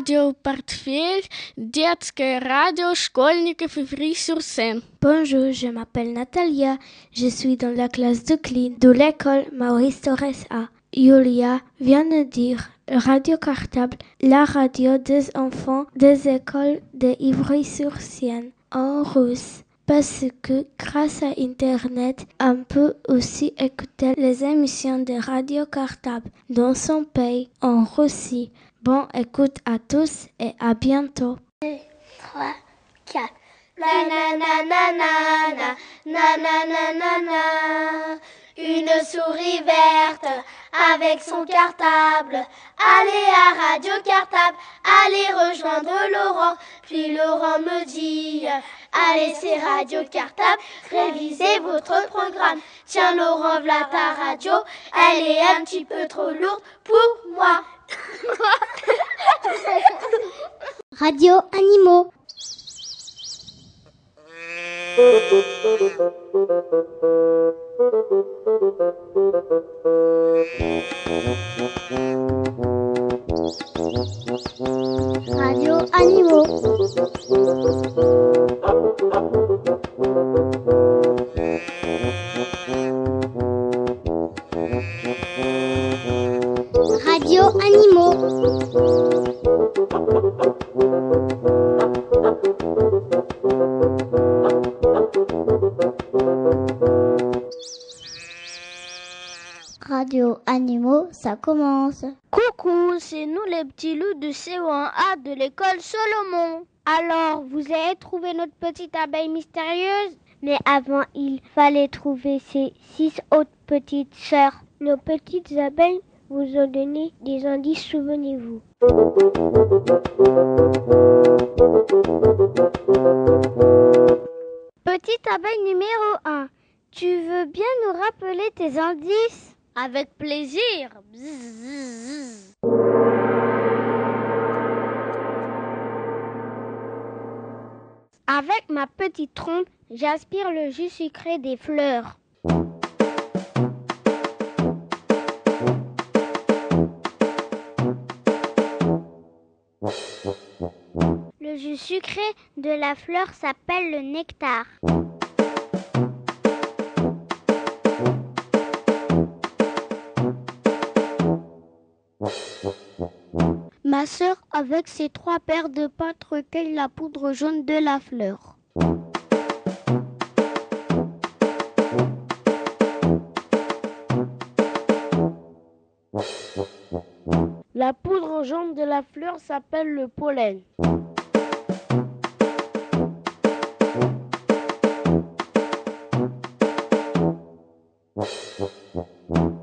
Radio Portefeuille, детское радио школьников Ivry-sur-Seine. Bonjour, je m'appelle Natalia. Je suis dans la classe de clean de l'école Maurice Torres A. Julia vient de dire Radio Cartable, la radio des enfants des écoles de Ivry-sur-Seine en russe. Parce que grâce à Internet, on peut aussi écouter les émissions de Radio Cartable dans son pays, en Russie. Bon écoute à tous et à bientôt. 2, 3, 4. Na na Une souris verte avec son cartable. Allez à Radio Cartable, allez rejoindre Laurent. Puis Laurent me dit, allez c'est Radio Cartable, révisez votre programme. Tiens Laurent, voilà ta radio, elle est un petit peu trop lourde pour moi. Radio Animaux. Radio Animaux. Radio Animaux. Radio Animaux, ça commence. Coucou, c'est nous les petits loups de CO1A de l'école Solomon. Alors, vous avez trouvé notre petite abeille mystérieuse? Mais avant, il fallait trouver ses six autres petites sœurs. Nos petites abeilles vous ont donné des indices, souvenez-vous. Petite abeille numéro 1, tu veux bien nous rappeler tes indices? Avec plaisir. Bzzz. Avec ma petite trompe, j'aspire le jus sucré des fleurs. Le jus sucré de la fleur s'appelle le nectar. Ma sœur, avec ses trois paires de pattes, recueille la poudre jaune de la fleur. La poudre jaune de la fleur s'appelle le pollen.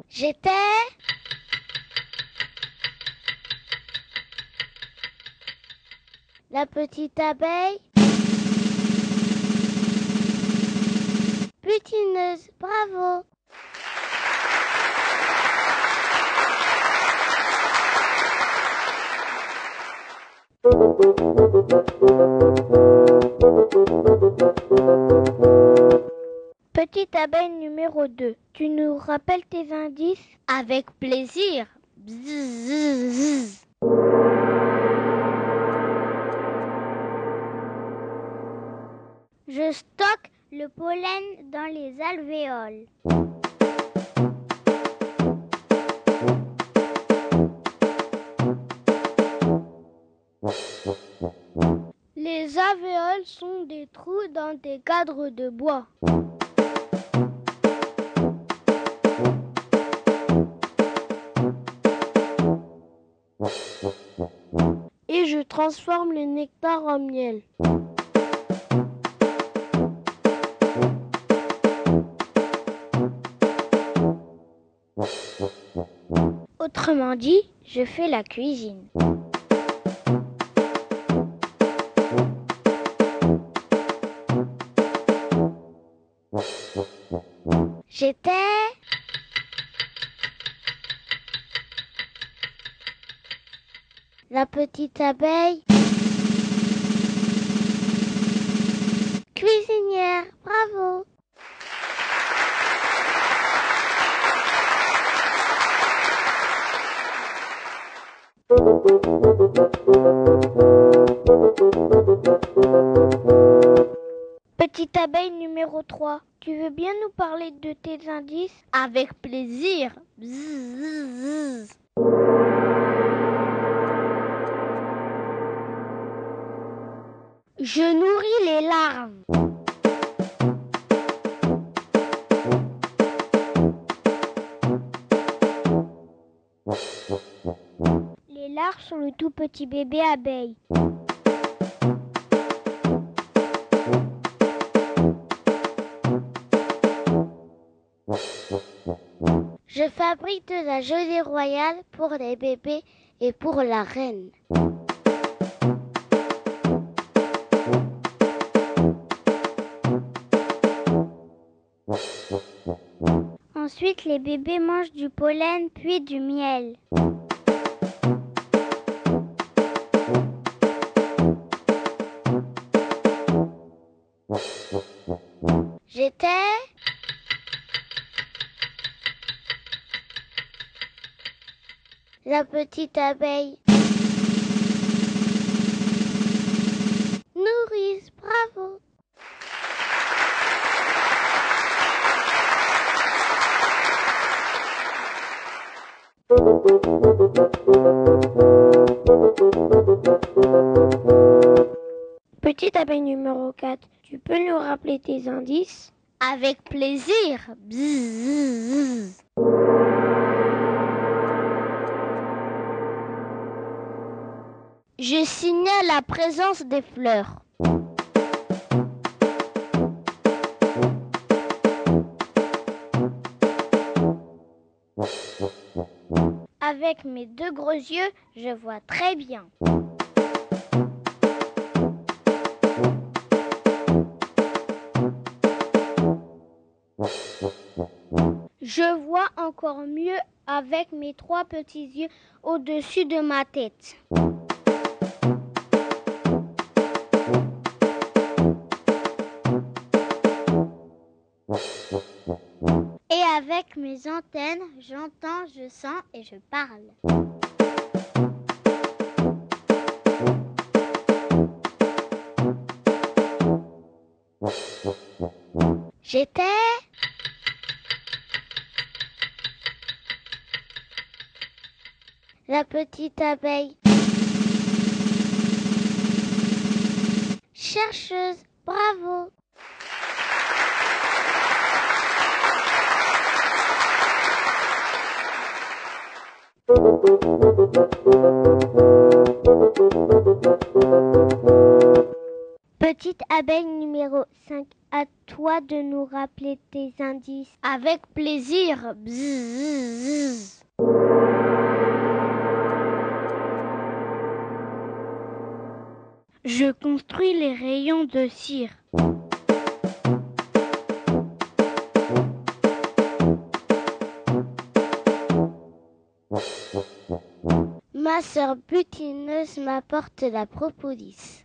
J'étais la petite abeille butineuse. Bravo. Petite abeille numéro 2, tu nous rappelles tes indices? Avec plaisir. Je stocke le pollen dans les alvéoles. Sont des trous dans des cadres de bois. Et je transforme le nectar en miel. Autrement dit, je fais la cuisine. c'était la petite abeille. Cuisinière, bravo. Petite abeille numéro 3 tu veux bien nous parler de tes indices? Avec plaisir. Bzzz. Je nourris les larves. Les larves sont le tout petit bébé abeille. Fabrique de la gelée royale pour les bébés et pour la reine. Ensuite, les bébés mangent du pollen puis du miel. La petite abeille. Nourrice, bravo. Petite abeille numéro 4, tu peux nous rappeler tes indices? Avec plaisir. Bzzz. Je signale la présence des fleurs. Avec mes deux gros yeux, je vois très bien. Je vois encore mieux avec mes trois petits yeux au-dessus de ma tête. Antennes, j'entends, je sens et je parle. J'étais la petite abeille. Chercheuse, bravo. Petite abeille numéro 5, à toi de nous rappeler tes indices. Avec plaisir. Bzzz. Je construis les rayons de cire. Ma sœur butineuse m'apporte la propolis.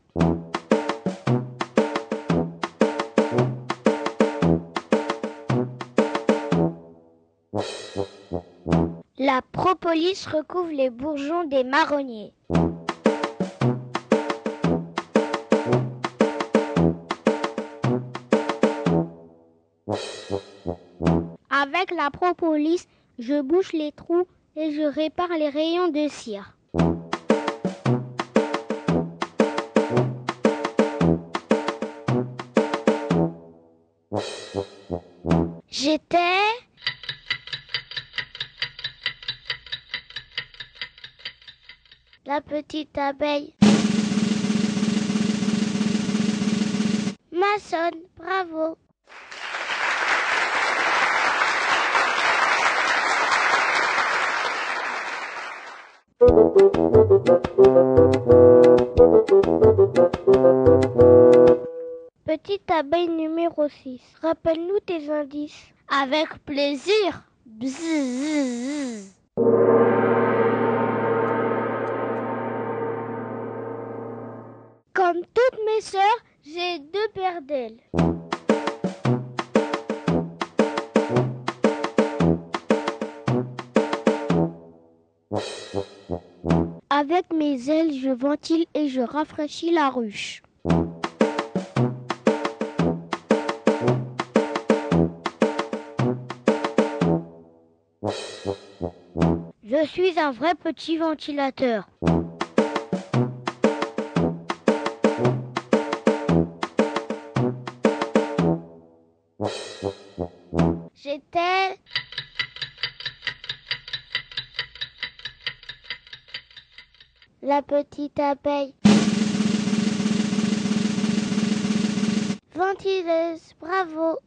La propolis recouvre les bourgeons des marronniers. Avec la propolis, je bouche les trous et je répare les rayons de cire. Petite abeille. Maçonne, bravo. Petite abeille numéro 6, rappelle-nous tes indices. Avec plaisir. Comme toutes J'ai deux paires d'ailes. Avec mes ailes, je ventile et je rafraîchis la ruche. Je suis un vrai petit ventilateur. Petite abeille. Ventileuse, bravo.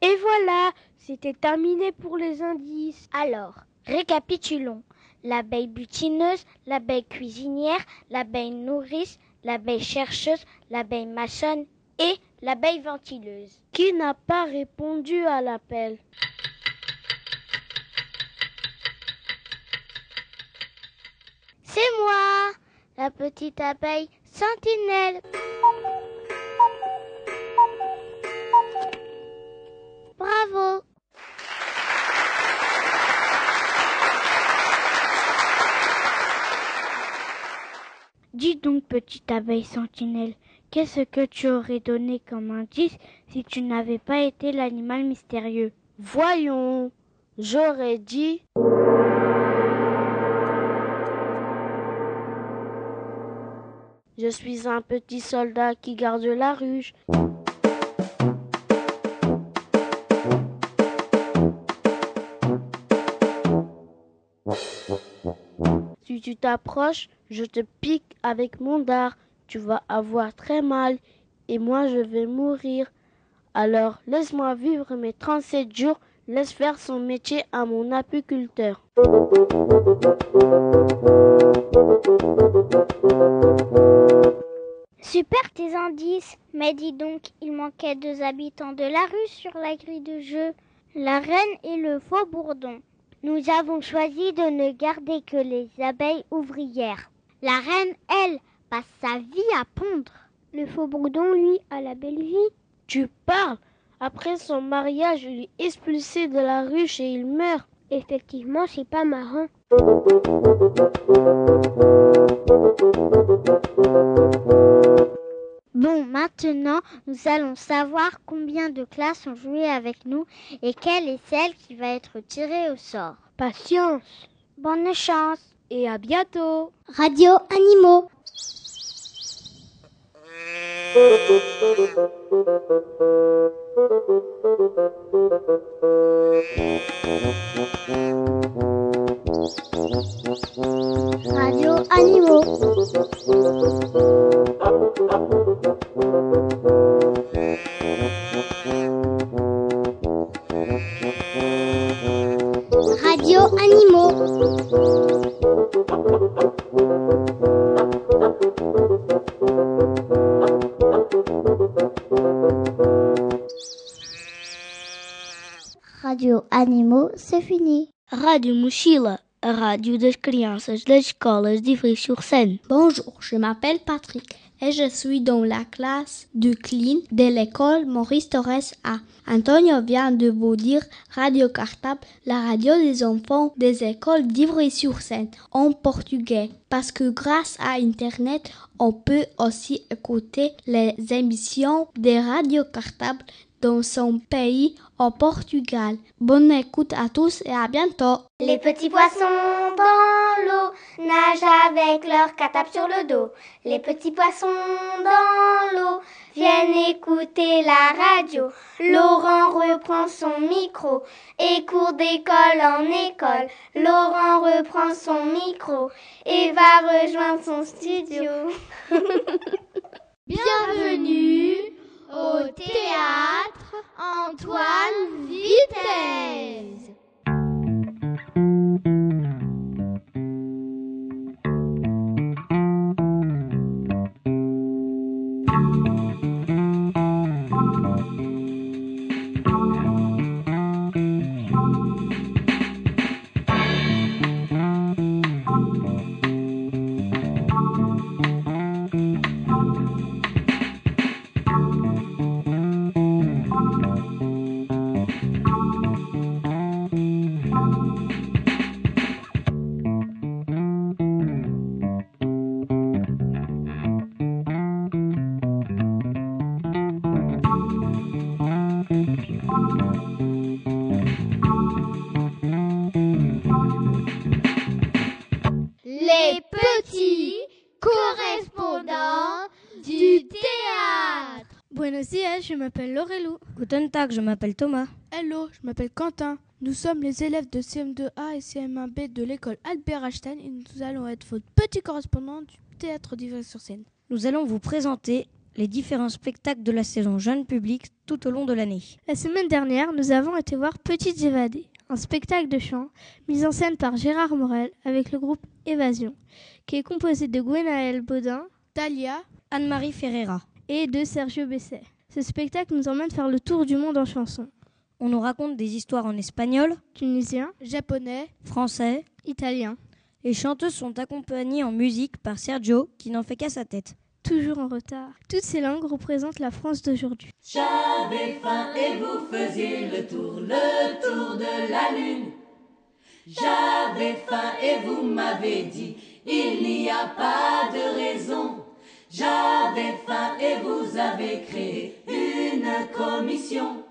Et voilà, c'était terminé pour les indices. Alors, récapitulons. L'abeille butineuse, l'abeille cuisinière, l'abeille nourrice, l'abeille chercheuse, l'abeille maçonne et l'abeille ventileuse. Qui n'a pas répondu à l'appel? C'est moi, la petite abeille sentinelle. Bravo. Dis donc, petite abeille sentinelle, qu'est-ce que tu aurais donné comme indice si tu n'avais pas été l'animal mystérieux? Voyons, j'aurais dit... Je suis un petit soldat qui garde la ruche. Tu t'approches, je te pique avec mon dard. Tu vas avoir très mal et moi je vais mourir. Alors laisse-moi vivre mes 37 jours, laisse faire son métier à mon apiculteur. Super tes indices, mais dis donc, il manquait deux habitants de la rue sur la grille de jeu, la reine et le faux bourdon. Nous avons choisi de ne garder que les abeilles ouvrières. La reine, elle, passe sa vie à pondre. Le faux bourdon, lui, a la belle vie. Tu parles Après son mariage, il est expulsé de la ruche et il meurt. Effectivement, c'est pas marrant. Bon, maintenant, nous allons savoir combien de classes ont joué avec nous et quelle est celle qui va être tirée au sort. Patience Bonne chance et à bientôt. Radio Animaux. Radio Animaux. Radio Animaux. Radio Animaux, c'est fini. Rádio Mochila, das crianças das escolas de Ivry-sur-Seine. Bonjour, je m'appelle Patrick et je suis dans la classe de clean de l'école Maurice Torres A. Antonio vient de vous dire Radio Cartable, la radio des enfants des écoles d'Ivry-sur-Seine en portugais. Parce que grâce à Internet, on peut aussi écouter les émissions de Radio Cartable dans son pays au Portugal. Bonne écoute à tous et à bientôt. Les petits poissons dans l'eau nagent avec leur catap sur le dos. Les petits poissons dans l'eau viennent écouter la radio. Laurent reprend son micro et court d'école en école. Laurent reprend son micro et va rejoindre son studio. Bienvenue au théâtre Antoine Vitesse. Tag, je m'appelle Thomas. Hello, je m'appelle Quentin. Nous sommes les élèves de CM2A et CM1B de l'école Albert Einstein et nous allons être votre petit correspondant du théâtre d'Ivry sur scène. Nous allons vous présenter les différents spectacles de la saison jeune public tout au long de l'année. La semaine dernière, nous avons été voir Petites Évadées, un spectacle de chant mis en scène par Gérard Morel avec le groupe Évasion, qui est composé de Gwenaël Baudin, Talia, Anne-Marie Ferreira et de Sergio Besset. Ce spectacle nous emmène faire le tour du monde en chanson. On nous raconte des histoires en espagnol, tunisien, japonais, français, italien. Les chanteuses sont accompagnées en musique par Sergio, qui n'en fait qu'à sa tête. Toujours en retard. Toutes ces langues représentent la France d'aujourd'hui. J'avais faim et vous faisiez le tour, le tour de la lune. J'avais faim et vous m'avez dit, il n'y a pas de raison. J'avais faim et vous avez créé une commission.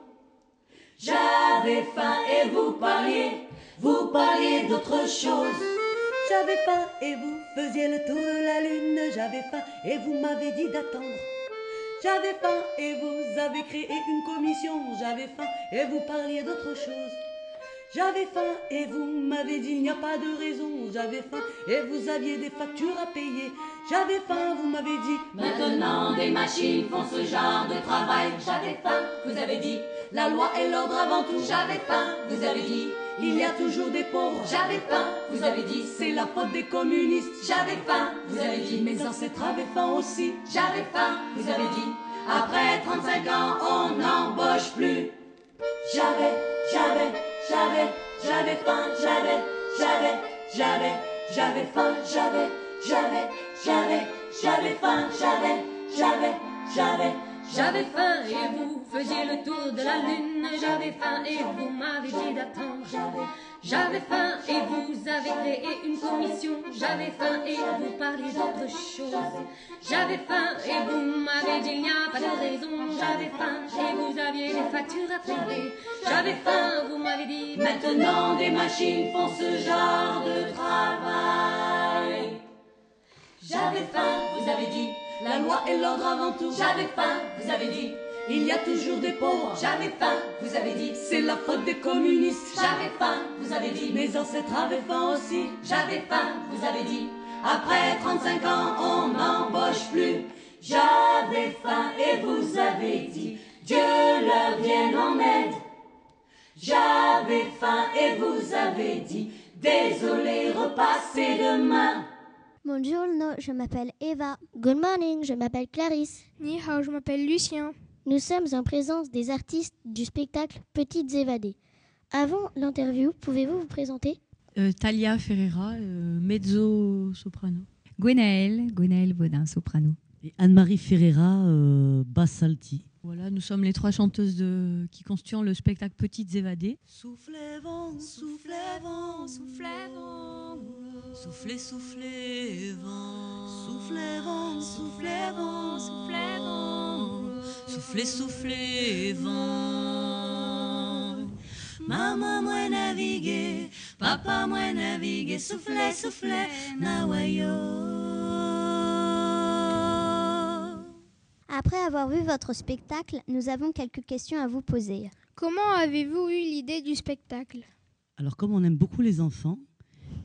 J'avais faim et vous parliez, vous parliez d'autre chose. J'avais faim et vous faisiez le tour de la lune. J'avais faim et vous m'avez dit d'attendre. J'avais faim et vous avez créé une commission. J'avais faim et vous parliez d'autre chose. J'avais faim et vous m'avez dit il n'y a pas de raison. J'avais faim et vous aviez des factures à payer. J'avais faim, vous m'avez dit. Maintenant des machines font ce genre de travail. J'avais faim, vous avez dit. La loi et l'ordre avant tout. J'avais faim, vous avez dit. Il y a toujours des pauvres. J'avais faim, vous avez dit. C'est la faute des communistes. J'avais faim, vous avez dit. Mes ancêtres avaient faim aussi. J'avais faim, vous avez dit. Après 35 ans, on n'embauche plus. J'avais, j'avais, j'avais, j'avais faim, j'avais, j'avais, j'avais, j'avais faim, j'avais, j'avais, j'avais, j'avais faim, j'avais, j'avais, j'avais. J'avais faim et vous faisiez le tour de la lune. J'avais faim et vous m'avez dit d'attendre. J'avais faim et vous avez créé une commission. J'avais faim et vous parliez d'autre chose. J'avais faim et vous m'avez dit il n'y a pas de raison. J'avais faim et vous aviez des factures à payer. J'avais faim, vous m'avez dit. Maintenant des machines font ce genre J'avais faim, vous avez dit. La loi et l'ordre avant tout. J'avais faim, vous avez dit. Il y a toujours des pauvres. J'avais faim, vous avez dit. C'est la faute des communistes. J'avais faim, vous avez dit. Mes ancêtres avaient faim aussi. J'avais faim, vous avez dit. Après 35 ans, on n'embauche plus. J'avais faim et vous avez dit. Dieu leur vienne en aide. J'avais faim et vous avez dit. Désolé, repassez demain. Bonjour, je m'appelle Eva. Good morning, je m'appelle Clarisse. Ni hao, je m'appelle Lucien. Nous sommes en présence des artistes du spectacle Petites Évadées. Avant l'interview, pouvez-vous vous présenter? Euh, Talia Ferreira, euh, mezzo soprano. Gwenaël, Gwenaël Baudin, soprano. Et Anne-Marie Ferreira, euh, basse alti. Voilà, nous sommes les trois chanteuses de, qui constituent le spectacle Petites Évadées. Soufflez vent, soufflez vent, soufflez vent. Soufflez, soufflez vent. Soufflez vent, soufflez vent, soufflez vent. Soufflez, soufflez vent. Maman moi naviguer, papa moi naviguer, soufflez, soufflez, nawayo. Après avoir vu votre spectacle, nous avons quelques questions à vous poser. Comment avez-vous eu l'idée du spectacle? Alors comme on aime beaucoup les enfants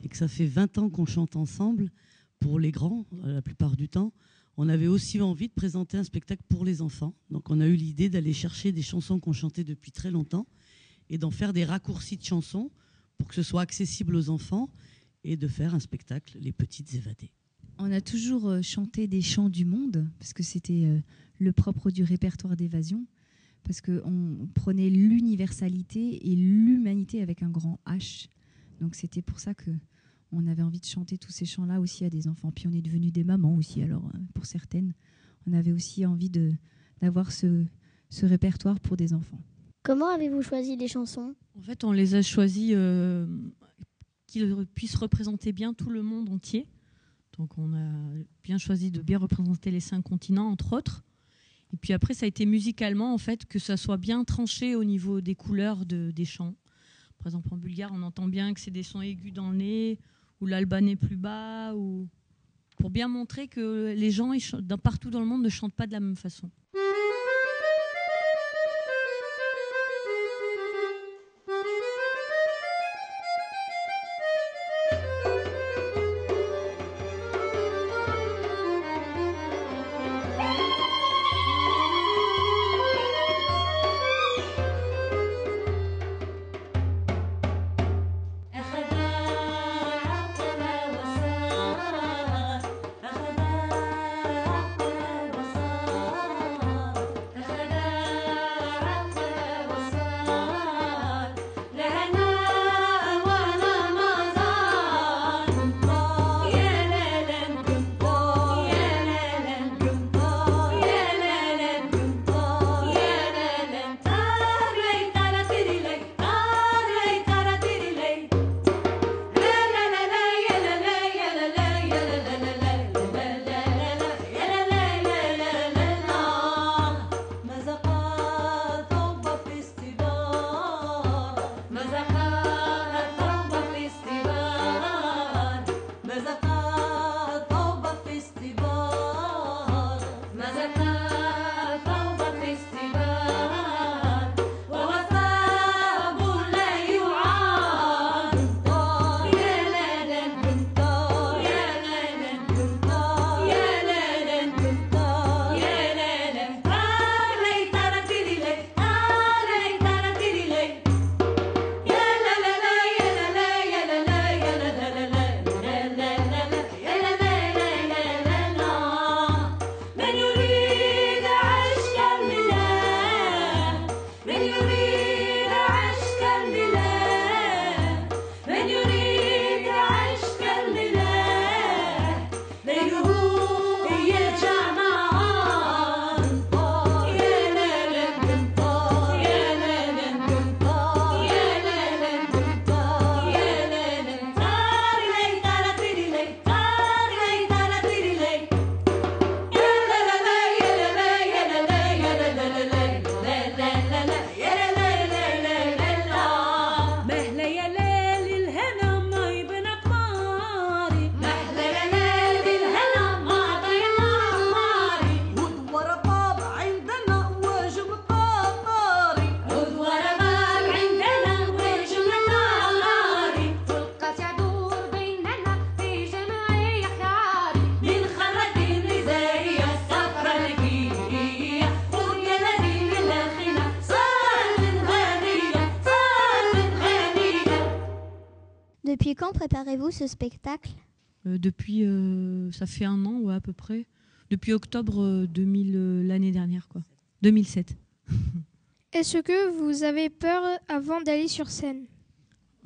et que ça fait 20 ans qu'on chante ensemble, pour les grands, la plupart du temps, on avait aussi envie de présenter un spectacle pour les enfants. Donc on a eu l'idée d'aller chercher des chansons qu'on chantait depuis très longtemps et d'en faire des raccourcis de chansons pour que ce soit accessible aux enfants et de faire un spectacle, Les Petites Évadées. On a toujours chanté des chants du monde, parce que c'était le propre du répertoire d'évasion, parce qu'on prenait l'universalité et l'humanité avec un grand H. Donc c'était pour ça que on avait envie de chanter tous ces chants-là aussi à des enfants. Puis on est devenus des mamans aussi, alors pour certaines, on avait aussi envie de d'avoir ce, ce répertoire pour des enfants. Comment avez-vous choisi les chansons? En fait, on les a choisies euh, qu'ils puissent représenter bien tout le monde entier. Donc on a bien choisi de bien représenter les cinq continents, entre autres. Et puis après, ça a été musicalement, en fait, que ça soit bien tranché au niveau des couleurs de, des chants. Par exemple, en bulgare, on entend bien que c'est des sons aigus dans le nez, ou l'albanais plus bas, ou pour bien montrer que les gens partout dans le monde ne chantent pas de la même façon. Préparez-vous ce spectacle? Euh, depuis, euh, ça fait un an, ouais, à peu près. Depuis octobre euh, 2000, euh, l'année dernière, quoi. 2007. Est-ce que vous avez peur avant d'aller sur scène?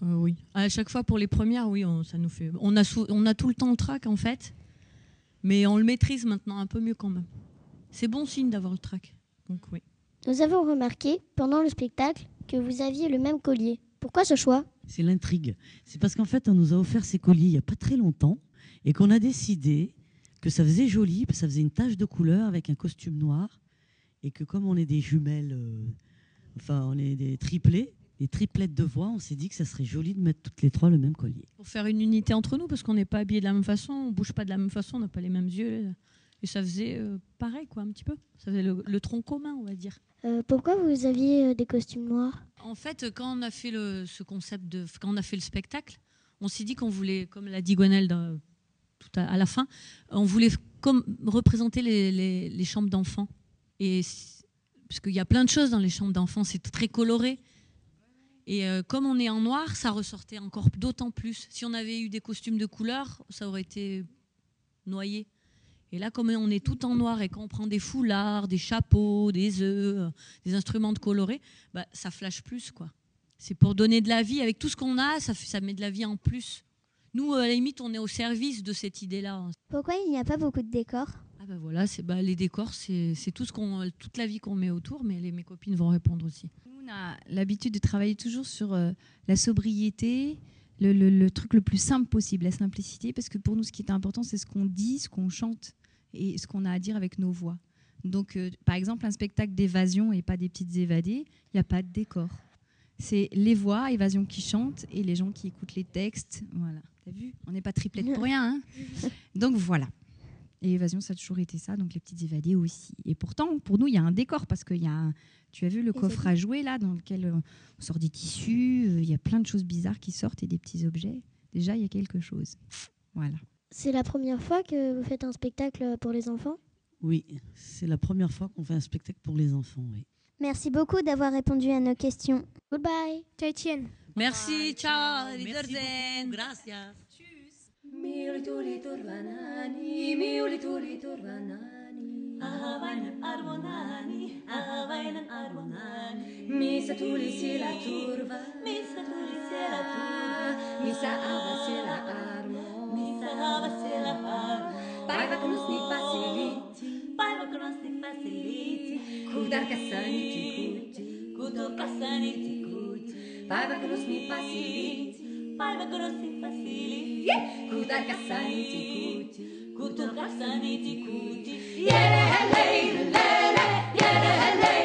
Euh, oui. À chaque fois pour les premières, oui, on, ça nous fait. On a, sou- on a tout le temps le trac en fait, mais on le maîtrise maintenant un peu mieux quand même. C'est bon signe d'avoir le trac. Donc oui. Nous avons remarqué pendant le spectacle que vous aviez le même collier. Pourquoi ce choix? C'est l'intrigue. C'est parce qu'en fait, on nous a offert ces colliers il n'y a pas très longtemps et qu'on a décidé que ça faisait joli, que ça faisait une tache de couleur avec un costume noir et que comme on est des jumelles, euh, enfin on est des triplés, des triplettes de voix, on s'est dit que ça serait joli de mettre toutes les trois le même collier. Pour faire une unité entre nous, parce qu'on n'est pas habillés de la même façon, on bouge pas de la même façon, on n'a pas les mêmes yeux. Et ça faisait euh, pareil, quoi, un petit peu. Ça faisait le, le tronc commun, on va dire. Euh, Pourquoi vous aviez euh, des costumes noirs? En fait, quand on a fait le, ce concept de, quand on a fait le spectacle, on s'est dit qu'on voulait, comme l'a dit Gwenelle tout à, à la fin, on voulait comme représenter les, les- les chambres d'enfants. Et parce qu'il y a plein de choses dans les chambres d'enfants, c'est très coloré. Et euh, comme on est en noir, ça ressortait encore d'autant plus. Si on avait eu des costumes de couleur, ça aurait été noyé. Et là, comme on est tout en noir et quand on prend des foulards, des chapeaux, des œufs, des instruments de colorés, bah, ça flash plus, quoi. C'est pour donner de la vie. Avec tout ce qu'on a, ça, met de la vie en plus. Nous, à la limite, on est au service de cette idée-là. Pourquoi il n'y a pas beaucoup de décors? Ah bah voilà, c'est bah, les décors, c'est tout ce qu'on, toute la vie qu'on met autour, mais les, mes copines vont répondre aussi. On a l'habitude de travailler toujours sur euh, la sobriété, le, le- le truc le plus simple possible, la simplicité, parce que pour nous, ce qui est important, c'est ce qu'on dit, ce qu'on chante et ce qu'on a à dire avec nos voix. Donc, euh, par exemple, un spectacle d'évasion et pas des petites évadées, il n'y a pas de décor. C'est les voix, évasion qui chantent et les gens qui écoutent les textes. Voilà. T'as vu? On n'est pas triplette pour rien. hein? Donc voilà. Et Évasion, ça a toujours été ça, donc les petites évadées aussi. Et pourtant, pour nous, il y a un décor parce qu'il y a un- Tu as vu le coffre à jouer là, dans lequel euh, on sort des tissus, euh, il y a plein de choses bizarres qui sortent et des petits objets. Déjà, il y a quelque chose. Voilà. C'est la première fois que vous faites un spectacle pour les enfants? Oui, c'est la première fois qu'on fait un spectacle pour les enfants. Oui. Merci beaucoup d'avoir répondu à nos questions. Goodbye. Ciao. Merci, ciao, Merci Wiedersehen. beaucoup, gracias. Miuli tuli turvanani, miuli tuli turvanani. Ahavainen armonani, ahavainen armonani. Missä tuli siellä turva, Missä tuli siellä turva? missä ava siellä armo. Baba Sila Baba Krusni Facility Baba Krusni Facility Kudar Kasani é Tikuti Kudu Kasani é Tikuti Baba Krusni Facility Baba Krusni Facility Kudar Kasani é Tikuti Kudu Kasani Tikuti Yere Hele Lele Yere Hele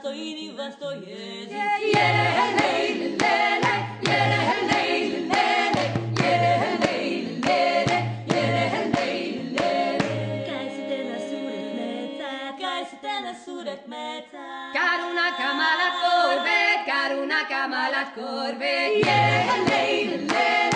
стоїли, вас стоїли. Kar una Karuna corve, korve, karuna camala korve. yeah, lady, lady.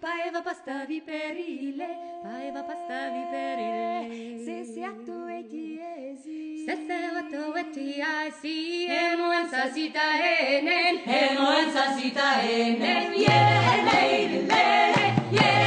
Paeva pastavi perile, paeva pastavi perile. Se se atu etiesi. Se se atu etiesi. Emuen sasita enen, emuen sasita enen. Yeah, lady, lady, yeah.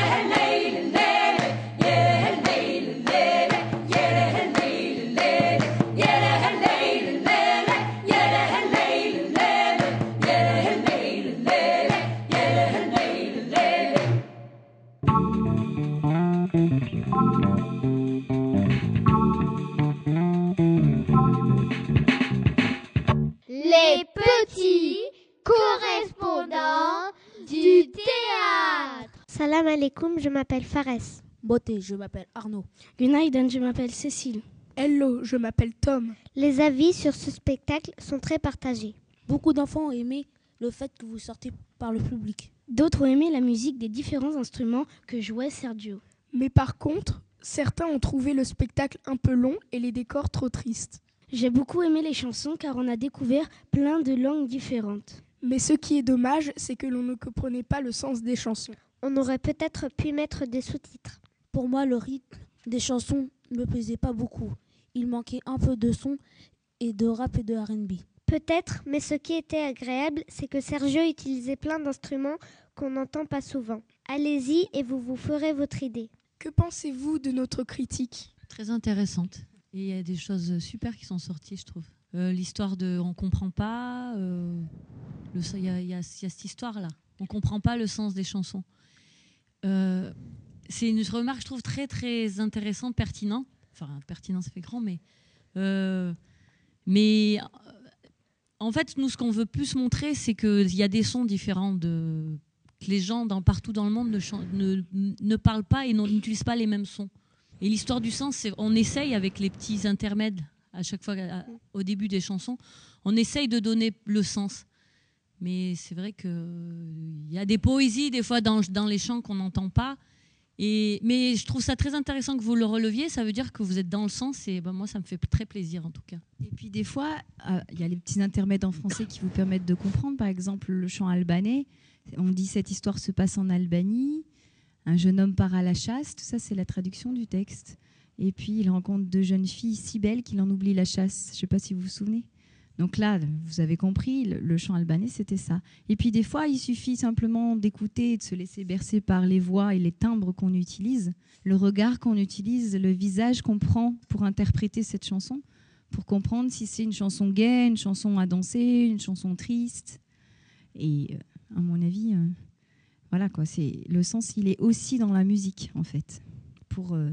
Je m'appelle Arnaud. Gunaïdan, je m'appelle Cécile. Hello, je m'appelle Tom. Les avis sur ce spectacle sont très partagés. Beaucoup d'enfants ont aimé le fait que vous sortez par le public. D'autres ont aimé la musique des différents instruments que jouait Sergio. Mais par contre, certains ont trouvé le spectacle un peu long et les décors trop tristes. J'ai beaucoup aimé les chansons car on a découvert plein de langues différentes. Mais ce qui est dommage, c'est que l'on ne comprenait pas le sens des chansons. On aurait peut-être pu mettre des sous-titres. Pour moi, le rythme des chansons ne me plaisait pas beaucoup. Il manquait un peu de son et de rap et de RB. Peut-être, mais ce qui était agréable, c'est que Sergio utilisait plein d'instruments qu'on n'entend pas souvent. Allez-y et vous vous ferez votre idée. Que pensez-vous de notre critique? Très intéressante. Et il y a des choses super qui sont sorties, je trouve. Euh, L'histoire de on comprend pas. euh, y, y il y a cette histoire-là. On comprend pas le sens des chansons. Euh, c'est une remarque, je trouve, très très intéressante, pertinente. Enfin, pertinent, ça fait grand, mais. euh, mais euh, en fait, nous, ce qu'on veut plus montrer, c'est qu'il y a des sons différents de que les gens partout dans le monde ne, parlent pas et n'utilisent pas les mêmes sons. Et l'histoire du sens, on essaye avec les petits intermèdes à chaque fois au début des chansons, on essaye de donner le sens. Mais c'est vrai qu'il y a des poésies des fois dans les chants qu'on n'entend pas. Et, mais je trouve ça très intéressant que vous le releviez. Ça veut dire que vous êtes dans le sens et ben, moi, ça me fait très plaisir en tout cas. Et puis des fois, euh, il y a les petits intermèdes en français qui vous permettent de comprendre. Par exemple, le chant albanais. On dit cette histoire se passe en Albanie. Un jeune homme part à la chasse. Tout ça, c'est la traduction du texte. Et puis il rencontre deux jeunes filles si belles qu'il en oublie la chasse. Je ne sais pas si vous vous souvenez. Donc là, vous avez compris, le, chant albanais, c'était ça. Et puis des fois, il suffit simplement d'écouter et de se laisser bercer par les voix et les timbres qu'on utilise, le regard qu'on utilise, le visage qu'on prend pour interpréter cette chanson, pour comprendre si c'est une chanson gaie, une chanson à danser, une chanson triste. Et euh, à mon avis, euh, voilà quoi, c'est le sens, il est aussi dans la musique en fait, pour euh,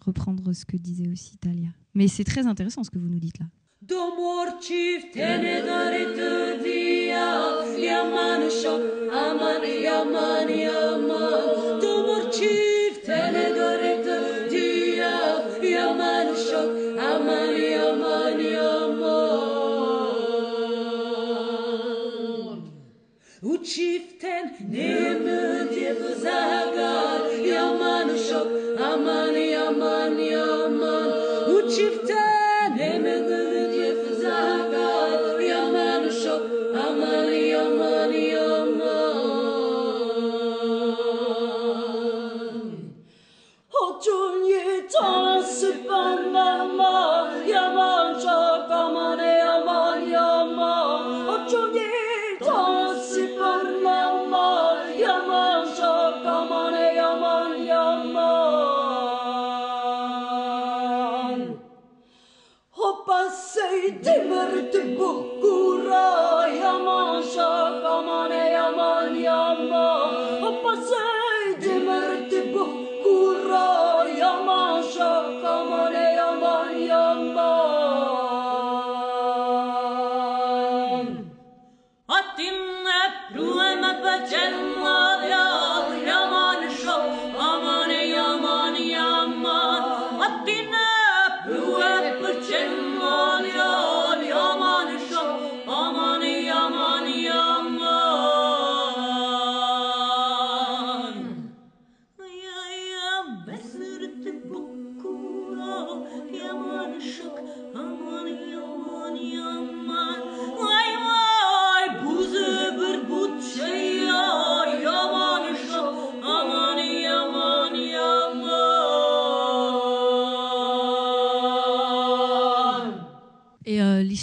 reprendre ce que disait aussi Talia. Mais c'est très intéressant ce que vous nous dites là. Domor çiftene darıtı diya Yaman şok aman yaman yaman. Domor çiftene darıtı diya Yaman şok aman yaman yaman. U çiften ne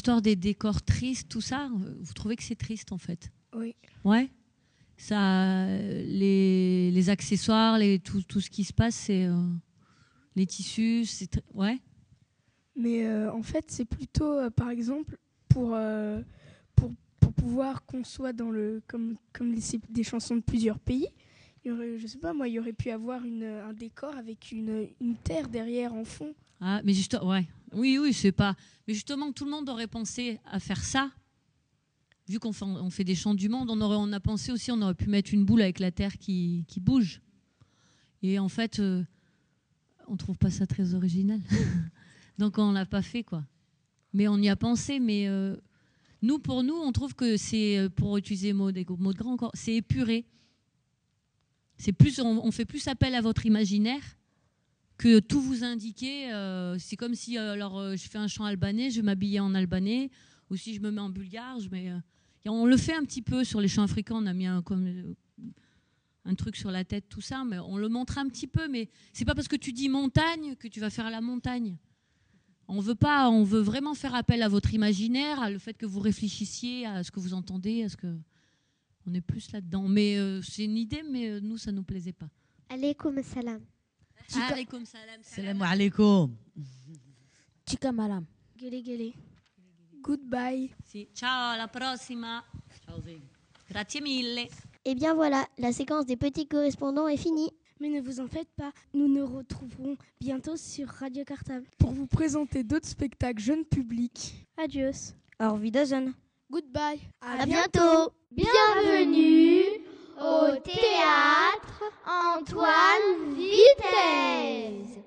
l'histoire des décors tristes, tout ça, euh, vous trouvez que c'est triste en fait? Oui. Ouais. Ça, les, les accessoires, les, tout, tout ce qui se passe, c'est euh, les tissus, c'est ouais. Mais euh, en fait, c'est plutôt, euh, par exemple, pour, pour, pour pouvoir qu'on soit dans le. Comme, comme les- des chansons de plusieurs pays, il y aurait, je sais pas moi, il y aurait pu avoir une, un décor avec une, une terre derrière en fond. Ah, mais juste, ouais. Oui, oui, c'est pas. Mais justement, tout le monde aurait pensé à faire ça. Vu qu'on fait, des chants du monde, on, aurait, on a pensé aussi, on aurait pu mettre une boule avec la terre qui, qui bouge. Et en fait, euh, on trouve pas ça très original. Donc on l'a pas fait, quoi. Mais on y a pensé, mais euh, nous, pour nous, on trouve que c'est, euh, pour utiliser mot, des mots de grand encore, c'est épuré. C'est plus, on fait plus appel à votre imaginaire que tout vous indiquer. euh, c'est comme si, euh, alors, euh, je fais un chant albanais, je m'habiller en albanais, ou si je me mets en bulgare, je on le fait un petit peu sur les chants africains. On a mis un, truc sur la tête, tout ça, mais on le montre un petit peu. Mais c'est pas parce que tu dis montagne que tu vas faire la montagne. On veut pas, on veut vraiment faire appel à votre imaginaire, à le fait que vous réfléchissiez à ce que vous entendez, à ce que on est plus là-dedans. Mais c'est une idée, mais nous ça nous plaisait pas. Alaykoum salam. Alaykoum salam. Salam alaikum. Chica malam. Gele gele. Goodbye. Sì. Ciao, alla prossima. Ciao, Grazie mille. Et bien voilà, la séquence des petits correspondants est finie. Mais ne vous en faites pas, nous nous retrouverons bientôt sur Radio Cartable pour vous présenter d'autres spectacles jeunes publics. Adios. Auf Wiedersehen. Goodbye. À bientôt. Bienvenue au théâtre Antoine Vitesse.